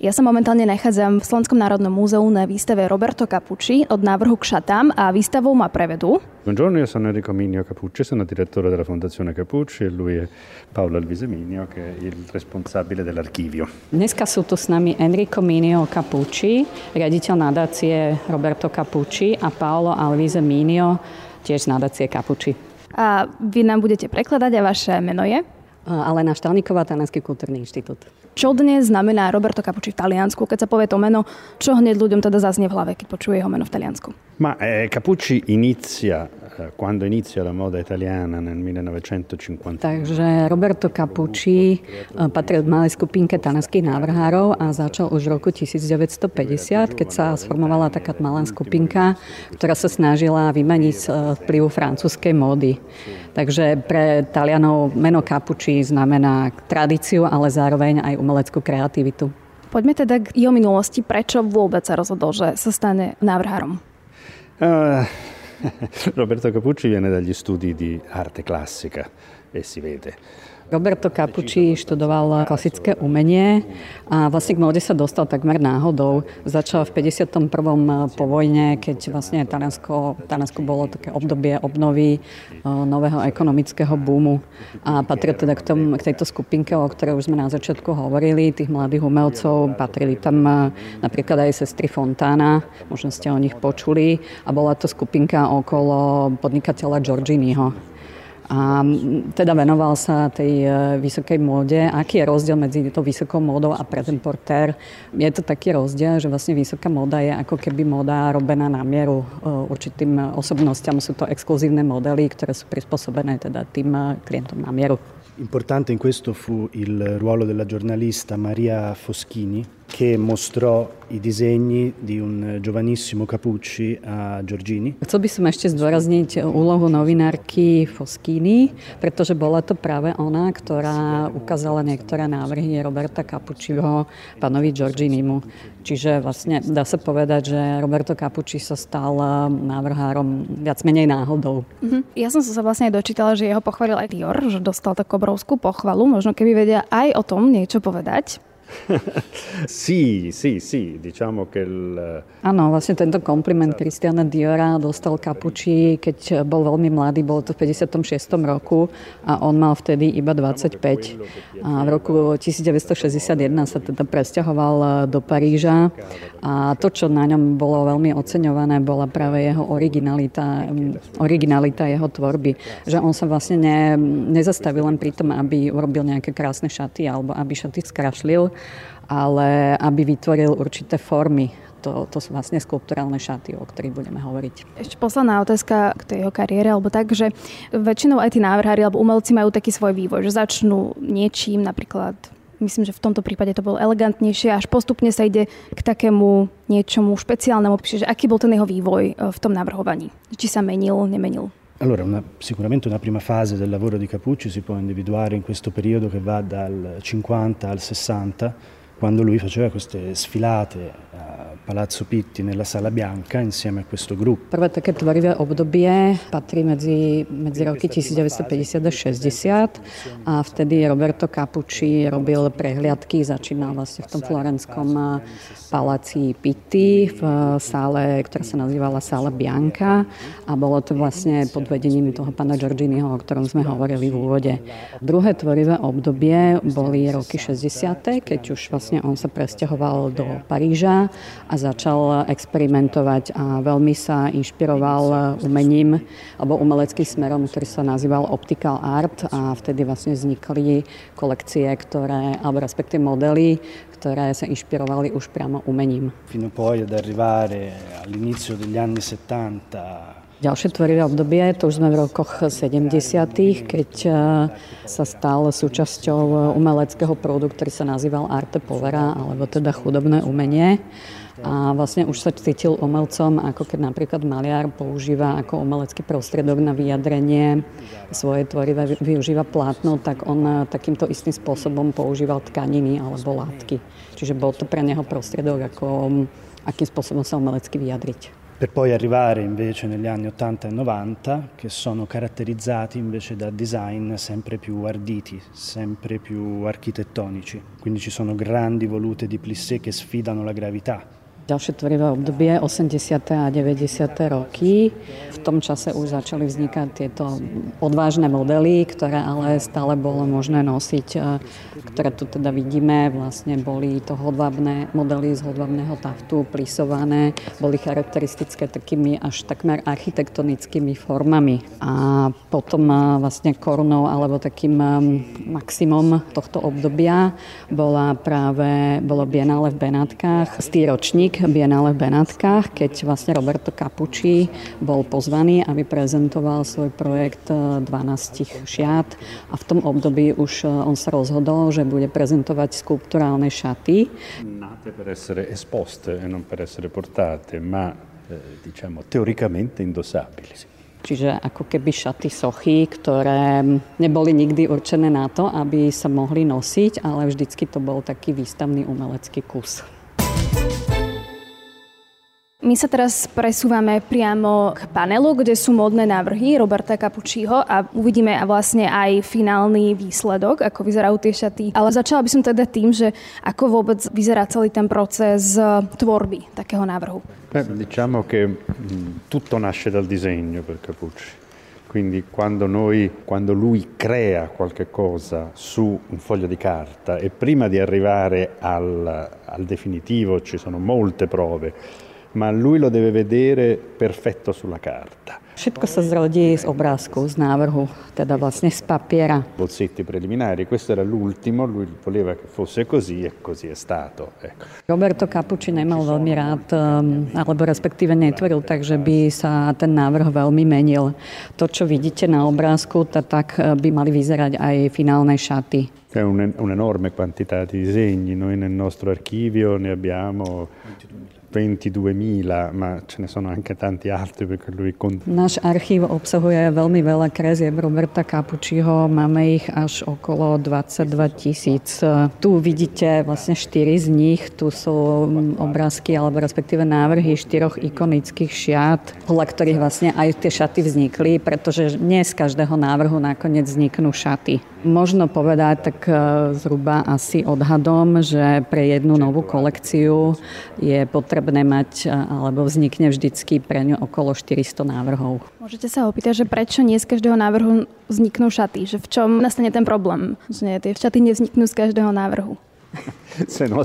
Ja sa momentálne nachádzam v Slovenskom národnom múzeu na výstave Roberto Capucci od návrhu k šatám a výstavou ma prevedú. Buongiorno, io sono Enrico Minio Capucci, sono direttore della Fondazione Capucci e lui è Paolo Alvise Minio che è il responsabile dell'archivio. Dneska sú tu s nami Enrico Minio Capucci, riaditeľ nadácie Roberto Capucci a Paolo Alvise Minio, tiež z nadácie Capucci. A vy nám budete prekladať a vaše meno je? Alena Štalníková, Talianský kultúrny inštitút. Čo dnes znamená Roberto Capucci v Taliansku? Keď sa povie to meno, čo hneď ľuďom teda zaznie v hlave, keď počuje jeho meno v Taliansku? Ma eh, Capucci inizia, eh, quando inizia la moda italiana nel 1950. Takže Roberto Capucci eh, patril k malej skupinke talianských návrhárov a začal už v roku 1950, keď sa sformovala taká malá skupinka, ktorá sa snažila vymaniť z vplyvu francúzskej módy. Takže pre Talianov meno Capucci znamená tradíciu, ale zároveň aj umeleckú kreativitu. Poďme teda k jeho minulosti. Prečo vôbec sa rozhodol, že sa stane návrhárom? Uh, Roberto Capucci viene dagli studi di arte classica e si vede Roberto Capucci študoval klasické umenie a vlastne k móde sa dostal takmer náhodou. Začal v 51. po vojne, keď vlastne Taliansko, Taliansko bolo také obdobie obnovy e, nového ekonomického boomu a patril teda k, tom, k tejto skupinke, o ktorej už sme na začiatku hovorili, tých mladých umelcov. Patrili tam e, napríklad aj sestry Fontána, možno ste o nich počuli a bola to skupinka okolo podnikateľa Giorginiho a teda venoval sa tej e, vysokej móde. Aký je rozdiel medzi tou vysokou módou a prezenportér? Je to taký rozdiel, že vlastne vysoká móda je ako keby móda robená na mieru e, určitým osobnostiam. Sú to exkluzívne modely, ktoré sú prispôsobené teda tým e, klientom na mieru. Importante in questo fu il ruolo della giornalista Maria Foschini che mostrò i disegni di un giovanissimo Capucci a Giorgini. Chcel by som ešte zdôrazniť úlohu novinárky Foschini, pretože bola to práve ona, ktorá ukázala niektoré návrhy Roberta Capucciho pánovi Giorginimu. Čiže vlastne dá sa povedať, že Roberto Capucci sa stal návrhárom viac menej náhodou. Mm-hmm. Ja som sa vlastne aj dočítala, že jeho pochválil aj Dior, že dostal takú obrovskú pochvalu. Možno keby vedia aj o tom niečo povedať. sì, sì, sì, diciamo che il... Áno, vlastne tento kompliment Christiana Diora dostal Capucci, keď bol veľmi mladý, bol to v 56. roku a on mal vtedy iba 25. A v roku 1961 sa teda presťahoval do Paríža a to, čo na ňom bolo veľmi oceňované, bola práve jeho originalita, originalita jeho tvorby. Že on sa vlastne ne, nezastavil len pri tom, aby urobil nejaké krásne šaty alebo aby šaty skrašlil, ale aby vytvoril určité formy. To, to sú vlastne skulpturálne šaty, o ktorých budeme hovoriť. Ešte posledná otázka k tej jeho kariére, alebo tak, že väčšinou aj tí návrhári alebo umelci majú taký svoj vývoj, že začnú niečím, napríklad myslím, že v tomto prípade to bolo elegantnejšie, až postupne sa ide k takému niečomu špeciálnemu, čiže aký bol ten jeho vývoj e, v tom navrhovaní? Či sa menil, nemenil? Allora, una, sicuramente una prima fase del lavoro di Capucci si può individuare in questo periodo che va dal 50 al 60 quando lui faceva queste sfilate a Palazzo Pitti nella Sala Bianca insieme a questo gruppo. Prvé tvorivé obdobie patrí medzi, medzi roky 1950 a 60 a vtedy Roberto Capucci robil prehliadky, začínal vlastne v tom florenskom paláci Pitti v sále, ktorá sa nazývala Sála Bianca a bolo to vlastne pod vedením toho pána Giorginiho, o ktorom sme hovorili v úvode. Druhé tvorivé obdobie boli roky 60., keď už vlastne on sa presťahoval do Paríža a začal experimentovať a veľmi sa inšpiroval umením alebo umeleckým smerom, ktorý sa nazýval Optical Art a vtedy vlastne vznikli kolekcie, ktoré, alebo respektíve modely, ktoré sa inšpirovali už priamo umením. Fino poi ad arrivare all'inizio degli anni 70 Ďalšie tvorivé obdobie, to už sme v rokoch 70., keď e, sa stal súčasťou umeleckého prúdu, ktorý sa nazýval Arte Povera, alebo teda chudobné umenie. A vlastne už sa cítil umelcom, ako keď napríklad maliar používa ako umelecký prostriedok na vyjadrenie svoje tvorivé, využíva plátno, tak on takýmto istým spôsobom používal tkaniny alebo látky. Čiže bol to pre neho prostriedok, ako akým spôsobom sa umelecky vyjadriť. per poi arrivare invece negli anni 80 e 90 che sono caratterizzati invece da design sempre più arditi, sempre più architettonici. Quindi ci sono grandi volute di plissé che sfidano la gravità Ďalšie tvorivé obdobie 80. a 90. roky. V tom čase už začali vznikať tieto odvážne modely, ktoré ale stále bolo možné nosiť, ktoré tu teda vidíme. Vlastne boli to hodvábne modely z hodvábneho taftu, plisované, boli charakteristické takými až takmer architektonickými formami. A potom vlastne korunou alebo takým maximum tohto obdobia bola práve, bolo Biennále v Benátkach, stýročník Bienale v Benátkach, keď vlastne Roberto Capucci bol pozvaný, aby prezentoval svoj projekt 12 e, šiat a v tom období už e, on sa rozhodol, že bude prezentovať skulpturálne šaty. Nate per essere esposte e non per essere portate, ma eh, diciamo teoricamente indossabili. Čiže ako keby šaty sochy, ktoré neboli nikdy určené na to, aby sa mohli nosiť, ale vždycky to bol taký výstavný umelecký kus. My sa teraz presúvame priamo k panelu, kde sú modné návrhy Roberta Capucciho a uvidíme vlastne aj finálny výsledok, ako vyzerajú tie šaty. Ale začala by som teda tým, že ako vôbec vyzerá celý ten proces tvorby takého návrhu. Diciamo che tutto nasce dal disegno per Capucci. Quindi quando, noi, quando lui crea qualche cosa su un foglio di carta e prima di arrivare al, al definitivo ci sono molte prove, ma lui lo deve vedere perfetto sulla carta. Všetko sa zrodí z obrázku, z návrhu, teda vlastne z papiera. Bozzetti preliminari, questo era l'ultimo, lui voleva che fosse così e così è stato. Ecco. Roberto Capucci nemal veľmi rád, ehm, alebo respektíve netvoril tak, že by sa ten návrh veľmi menil. To, čo vidíte na obrázku, tak eh, by mali vyzerať aj finálne šaty. È un'enorme quantità di disegni, noi nel nostro archivio ne abbiamo 22.000, ma ce ne sono anche tanti altri perché lui... Náš archív obsahuje veľmi veľa kresieb Roberta Capucciho, máme ich až okolo 22 tisíc. Tu vidíte vlastne štyri z nich, tu sú obrázky alebo respektíve návrhy štyroch ikonických šiat, podľa ktorých vlastne aj tie šaty vznikli, pretože nie z každého návrhu nakoniec vzniknú šaty. Možno povedať tak e, zhruba asi odhadom, že pre jednu novú kolekciu je potrebné mať, e, alebo vznikne vždycky pre ňu okolo 400 návrhov. Môžete sa opýtať, že prečo nie z každého návrhu vzniknú šaty? Že v čom nastane ten problém? Že tie šaty nevzniknú z každého návrhu. Se no.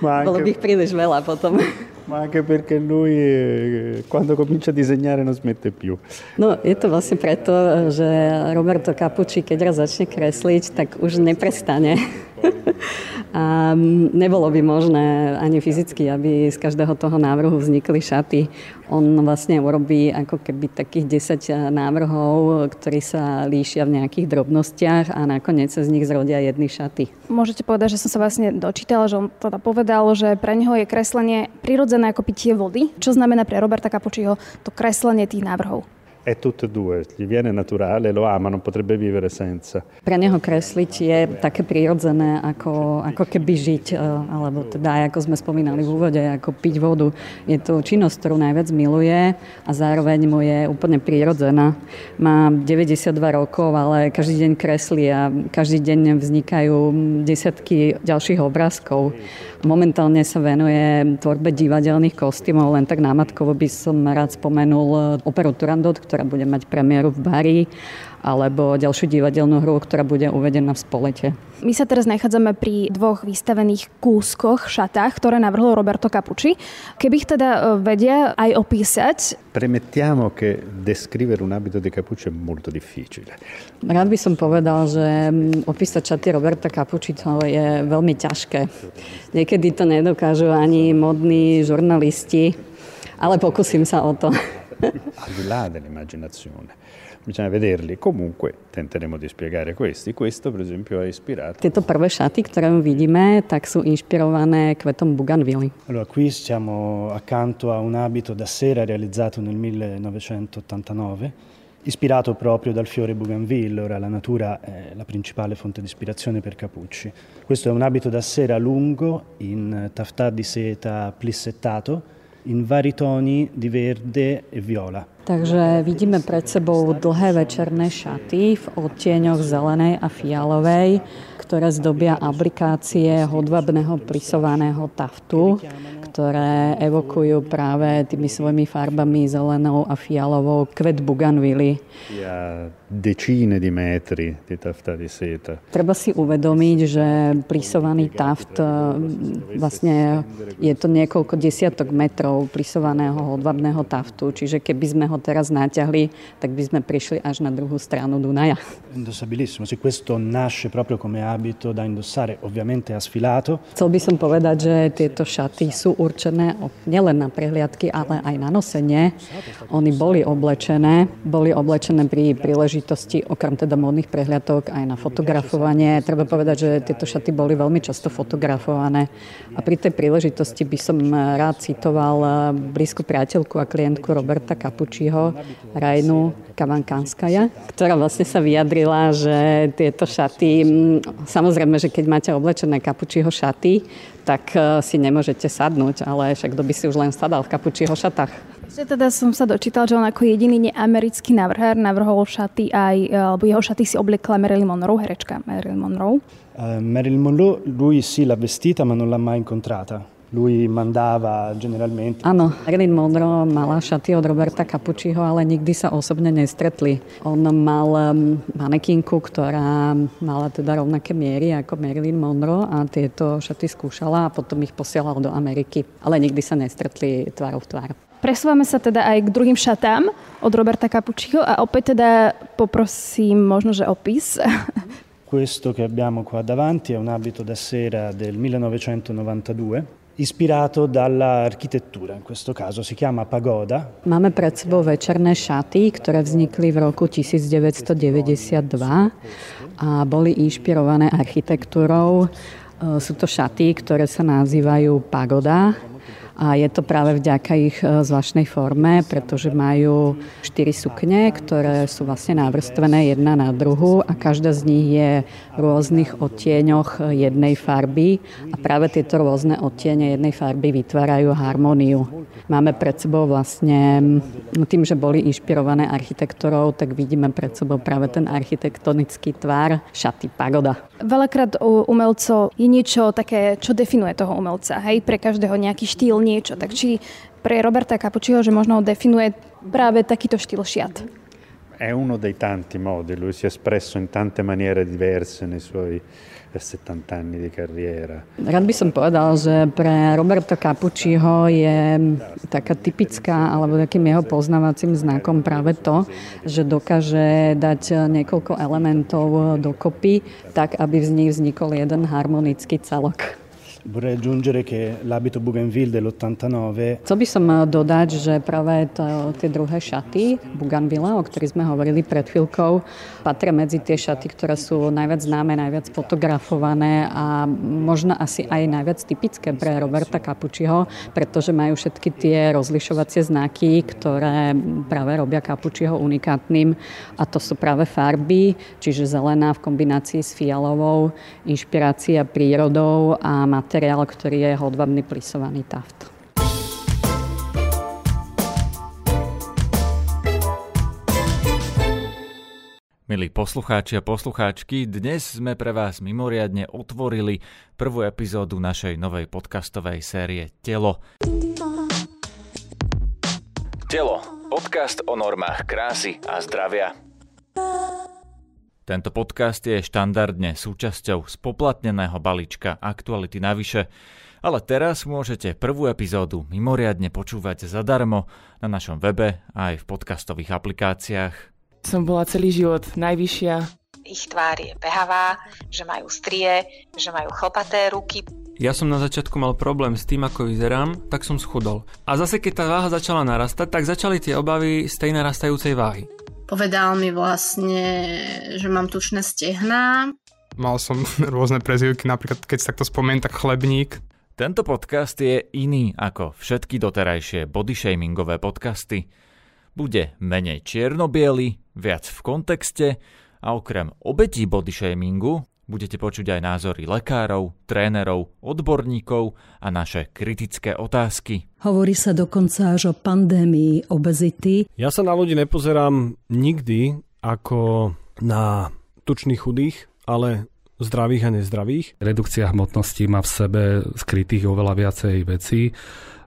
Ma anche... Bolo by ich príliš veľa potom. ma anche perché lui eh, quando comincia a disegnare non smette più. No, je to vlastne preto, že Roberto Capucci, keď raz začne kresliť, tak už neprestane. A nebolo by možné ani fyzicky, aby z každého toho návrhu vznikli šaty. On vlastne urobí ako keby takých 10 návrhov, ktorí sa líšia v nejakých drobnostiach a nakoniec sa z nich zrodia jedny šaty. Môžete povedať, že som sa vlastne dočítala, že on teda povedal, že pre neho je kreslenie prirodzené ako pitie vody. Čo znamená pre Roberta Capucciho to kreslenie tých návrhov? È tutte e due, gli viene naturale, lo ama, non potrebbe vivere senza. Pre neho kresliť je také prirodzené, ako, ako keby žiť, e, alebo teda, ako sme spomínali v úvode, ako piť vodu. Je to činnosť, ktorú najviac miluje a zároveň mu je úplne prirodzená. Má 92 rokov, ale každý deň kreslí a každý deň vznikajú desiatky ďalších obrázkov. Momentálne sa venuje tvorbe divadelných kostýmov, len tak námatkovo by som rád spomenul operu Turandot, ktorá bude mať premiéru v Bari alebo ďalšiu divadelnú hru, ktorá bude uvedená v spolete. My sa teraz nachádzame pri dvoch vystavených kúskoch, šatách, ktoré navrhol Roberto Capucci. Keby ich teda e, vedia aj opísať. Premettiamo che descrivere un abito di Capucci è molto difficile. Rád by som povedal, že opísať šaty Roberta Capucci to je veľmi ťažké. Niekedy to nedokážu ani modní žurnalisti, ale pokúsim sa o to. Al di là dell'immaginazione bisogna vederli. Comunque tenteremo di spiegare questi. Questo per esempio è ispirato. Tieto prvé šaty, ktoré vidíme, tak sú inšpirované kvetom Bougainville. Allora, qui siamo accanto a un abito da sera realizzato nel 1989 ispirato proprio dal fiore Bougainville, ora la natura è la principale fonte di ispirazione per Capucci. Questo è un abito da sera lungo in taftà di seta plissettato in vari toni di verde e viola. Takže vidíme pred sebou dlhé večerné šaty v odtieňoch zelenej a fialovej, ktoré zdobia aplikácie hodvabného plisovaného taftu, ktoré evokujú práve tými svojimi farbami zelenou a fialovou kvet buganvily. Ja decine di metri di tafta di seta. Treba si uvedomiť, že plisovaný taft vlastne je to niekoľko desiatok metrov plisovaného hodvabného taftu, čiže keby sme ho teraz naťahli, tak by sme prišli až na druhú stranu Dunaja. Indossabilissimo, sì, questo nasce proprio come abito da indossare, ovviamente a sfilato. Chcel by som povedať, že tieto šaty sú určené nielen na prehliadky, ale aj na nosenie. Oni boli oblečené, boli oblečené pri príležitosti, okrem teda módnych prehliadok, aj na fotografovanie. Treba povedať, že tieto šaty boli veľmi často fotografované. A pri tej príležitosti by som rád citoval blízku priateľku a klientku Roberta Kapuči, Čiho Rajnu Kavankanskaja, ktorá vlastne sa vyjadrila, že tieto šaty, samozrejme, že keď máte oblečené kapučího šaty, tak e, si nemôžete sadnúť, ale však kto by si už len sadal v kapučího šatách. Že teda som sa dočítal, že on ako jediný neamerický navrhár navrhol šaty aj, e, alebo jeho šaty si obliekla Marilyn Monroe, herečka Marilyn Monroe. Uh, Marilyn Monroe, lui sì l'ha vestita ma non l'ha mai incontrata. Lui mandava generalmente. Áno, Marilyn Monroe mala šaty od Roberta Capucciho, ale nikdy sa osobne nestretli. On mal manekinku, ktorá mala teda rovnaké miery ako Marilyn Monroe a tieto šaty skúšala a potom ich posielal do Ameriky. Ale nikdy sa nestretli tvárov v tvár. Presúvame sa teda aj k druhým šatám od Roberta Capucciho a opäť teda poprosím možno, že opis. Questo che abbiamo qua davanti è un abito da sera del 1992 ispirato dall'architettura, in questo caso si chiama pagoda. Máme pred sebou večerné šaty, ktoré vznikli v roku 1992 a boli inšpirované architektúrou. Sú to šaty, ktoré sa nazývajú pagoda a je to práve vďaka ich e, zvláštnej forme, pretože majú štyri sukne, ktoré sú vlastne navrstvené jedna na druhu a každá z nich je v rôznych odtieňoch jednej farby a práve tieto rôzne odtiene jednej farby vytvárajú harmóniu. Máme pred sebou vlastne, tým, že boli inšpirované architektúrou, tak vidíme pred sebou práve ten architektonický tvar šaty pagoda. Veľakrát u umelcov je niečo také, čo definuje toho umelca. Hej, pre každého nejaký štýl, niečo. Tak či pre Roberta Capucciho, že možno definuje práve takýto štýl šiat? È uno dei tanti modi, lui si è espresso in tante maniere diverse nei suoi 70 anni di carriera. Rád by som povedal, že pre Roberto Capucciho je taká typická, alebo takým jeho poznávacím znakom práve to, že dokáže dať niekoľko elementov dokopy, tak aby z nich vznikol jeden harmonický celok. Vorrei aggiungere che l'abito Bougainville dell'89... Chcel by som eh, dodať, že práve to, tie druhé šaty Bougainville, o ktorých sme hovorili pred chvíľkou, patria medzi tie šaty, ktoré sú najviac známe, najviac fotografované a možno asi aj najviac typické pre Roberta Capucciho, pretože majú všetky tie rozlišovacie znaky, ktoré práve robia Capucciho unikátnym. A to sú práve farby, čiže zelená v kombinácii s fialovou, inšpirácia prírodou a materiálom materiál, ktorý je hodvabný plisovaný taft. Milí poslucháči a poslucháčky, dnes sme pre vás mimoriadne otvorili prvú epizódu našej novej podcastovej série Telo. Telo. Podcast o normách krásy a zdravia. Tento podcast je štandardne súčasťou spoplatneného balíčka Aktuality navyše, ale teraz môžete prvú epizódu mimoriadne počúvať zadarmo na našom webe a aj v podcastových aplikáciách. Som bola celý život najvyššia. Ich tvár je behavá, že majú strie, že majú chlpaté ruky. Ja som na začiatku mal problém s tým, ako vyzerám, tak som schudol. A zase keď tá váha začala narastať, tak začali tie obavy z tej narastajúcej váhy. Povedal mi vlastne, že mám tučné stehná. Mal som rôzne prezivky, napríklad keď sa takto spomeniem, tak chlebník. Tento podcast je iný ako všetky doterajšie bodyshamingové podcasty. Bude menej čierno viac v kontexte a okrem obetí body shamingu budete počuť aj názory lekárov, trénerov, odborníkov a naše kritické otázky. Hovorí sa dokonca až o pandémii obezity. Ja sa na ľudí nepozerám nikdy ako na tučných chudých, ale zdravých a nezdravých. Redukcia hmotnosti má v sebe skrytých oveľa viacej vecí. E,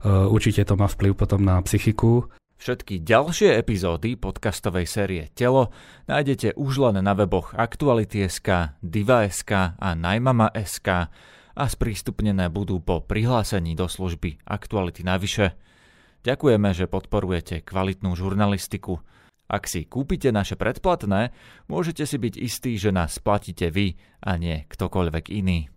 určite to má vplyv potom na psychiku. Všetky ďalšie epizódy podcastovej série Telo nájdete už len na weboch Aktuality.sk, Diva.sk a Najmama.sk a sprístupnené budú po prihlásení do služby Aktuality navyše. Ďakujeme, že podporujete kvalitnú žurnalistiku. Ak si kúpite naše predplatné, môžete si byť istí, že nás platíte vy a nie ktokoľvek iný.